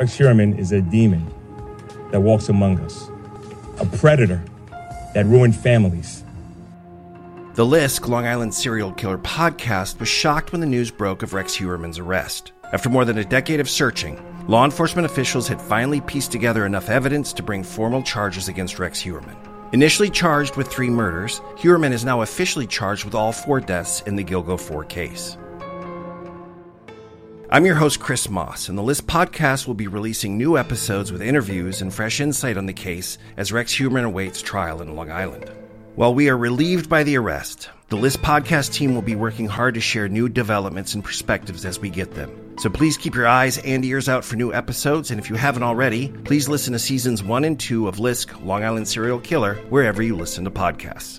Rex Heuermann is a demon that walks among us, a predator that ruined families. The Lisk, Long Island serial killer podcast, was shocked when the news broke of Rex Heuermann's arrest. After more than a decade of searching, law enforcement officials had finally pieced together enough evidence to bring formal charges against Rex Heuermann. Initially charged with three murders, Heuermann is now officially charged with all four deaths in the Gilgo 4 case. I'm your host, Chris Moss, and the Lisk podcast will be releasing new episodes with interviews and fresh insight on the case as Rex Heuermann awaits trial in Long Island. While we are relieved by the arrest, the Lisk podcast team will be working hard to share new developments and perspectives as we get them. So please keep your eyes and ears out for new episodes, and if you haven't already, please listen to seasons one and two of Lisk Long Island Serial Killer wherever you listen to podcasts.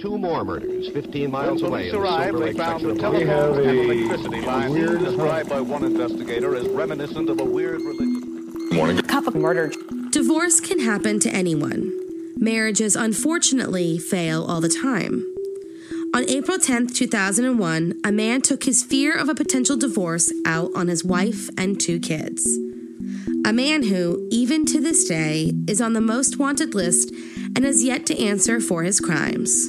Two more murders 15 miles When away police in the arrived, Silver they Lake found section the of Long telephones Island. and electricity lines described by one investigator as reminiscent of a weird religion. Couple murdered. Divorce can happen to anyone. Marriages unfortunately fail all the time. On April 10, 2001, a man took his fear of a potential divorce out on his wife and two kids. A man who, even to this day, is on the most wanted list and has yet to answer for his crimes.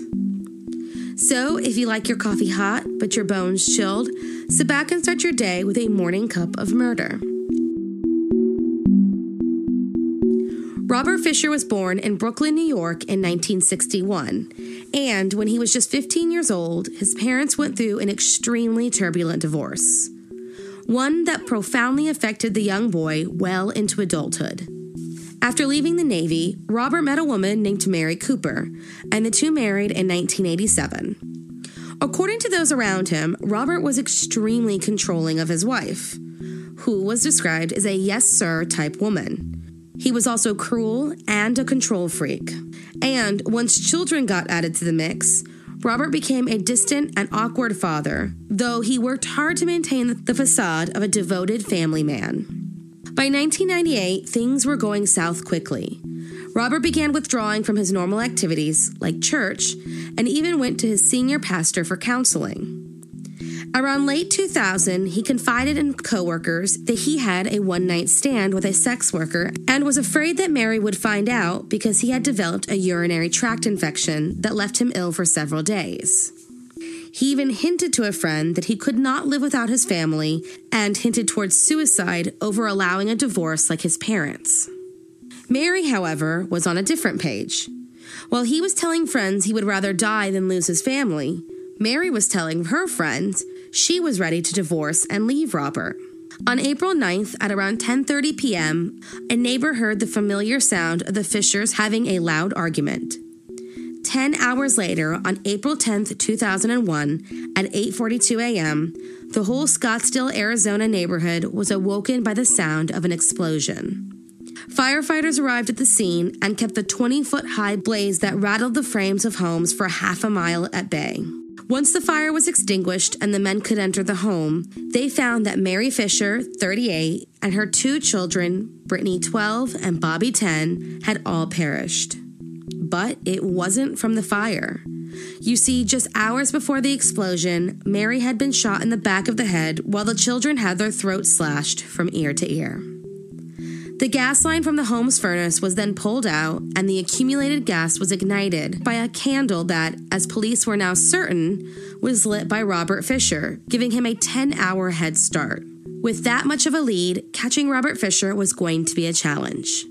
So, if you like your coffee hot but your bones chilled, sit back and start your day with a morning cup of murder. Robert Fisher was born in Brooklyn, New York in 1961. And when he was just 15 years old, his parents went through an extremely turbulent divorce. One that profoundly affected the young boy well into adulthood. After leaving the Navy, Robert met a woman named Mary Cooper, and the two married in 1987. According to those around him, Robert was extremely controlling of his wife, who was described as a yes sir type woman. He was also cruel and a control freak. And once children got added to the mix, Robert became a distant and awkward father, though he worked hard to maintain the facade of a devoted family man. By 1998, things were going south quickly. Robert began withdrawing from his normal activities, like church, and even went to his senior pastor for counseling. Around late 2000, he confided in coworkers that he had a one night stand with a sex worker and was afraid that Mary would find out because he had developed a urinary tract infection that left him ill for several days. He even hinted to a friend that he could not live without his family and hinted towards suicide over allowing a divorce like his parents. Mary, however, was on a different page. While he was telling friends he would rather die than lose his family, Mary was telling her friends she was ready to divorce and leave Robert. On April 9th at around 10:30 p.m., a neighbor heard the familiar sound of the Fishers having a loud argument. 10 hours later, on April 10th, 2001, at 8:42 a.m., the whole Scottsdale, Arizona neighborhood was awoken by the sound of an explosion. Firefighters arrived at the scene and kept the 20 foot high blaze that rattled the frames of homes for half a mile at bay. Once the fire was extinguished and the men could enter the home, they found that Mary Fisher, 38, and her two children, Brittany, 12, and Bobby, 10, had all perished. But it wasn't from the fire. You see, just hours before the explosion, Mary had been shot in the back of the head while the children had their throats slashed from ear to ear. The gas line from the home's furnace was then pulled out, and the accumulated gas was ignited by a candle that, as police were now certain, was lit by Robert Fisher, giving him a 10 hour head start. With that much of a lead, catching Robert Fisher was going to be a challenge.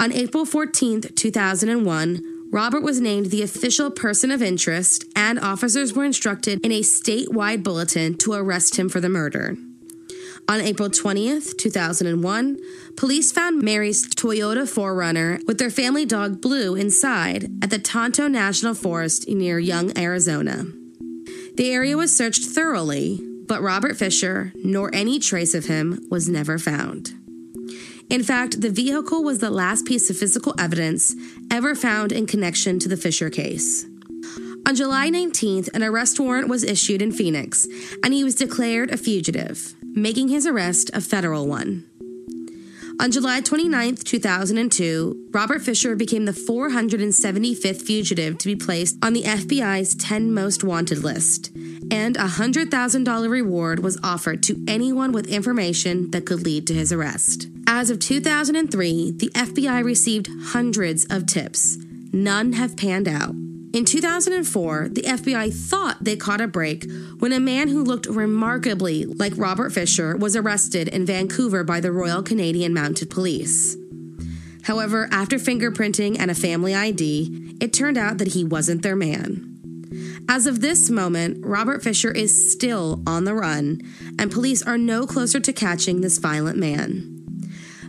On April 14, 2001, Robert was named the official person of interest, and officers were instructed in a statewide bulletin to arrest him for the murder. On April 20th, 2001, police found Mary's Toyota 4Runner with their family dog Blue inside at the Tonto National Forest near Young, Arizona. The area was searched thoroughly, but Robert Fisher, nor any trace of him, was never found. In fact, the vehicle was the last piece of physical evidence ever found in connection to the Fisher case. On July 19th, an arrest warrant was issued in Phoenix, and he was declared a fugitive making his arrest a federal one. On July 29, 2002, Robert Fisher became the 475th fugitive to be placed on the FBI's 10 most wanted list, and a $100,000 reward was offered to anyone with information that could lead to his arrest. As of 2003, the FBI received hundreds of tips. None have panned out. In 2004, the FBI thought they caught a break when a man who looked remarkably like Robert Fisher was arrested in Vancouver by the Royal Canadian Mounted Police. However, after fingerprinting and a family ID, it turned out that he wasn't their man. As of this moment, Robert Fisher is still on the run, and police are no closer to catching this violent man.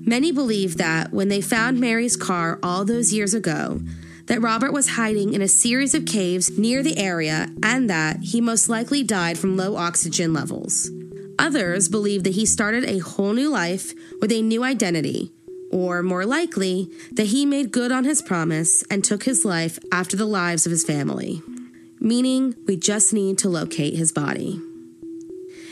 Many believe that when they found Mary's car all those years ago, that Robert was hiding in a series of caves near the area and that he most likely died from low oxygen levels. Others believe that he started a whole new life with a new identity, or more likely, that he made good on his promise and took his life after the lives of his family. Meaning, we just need to locate his body.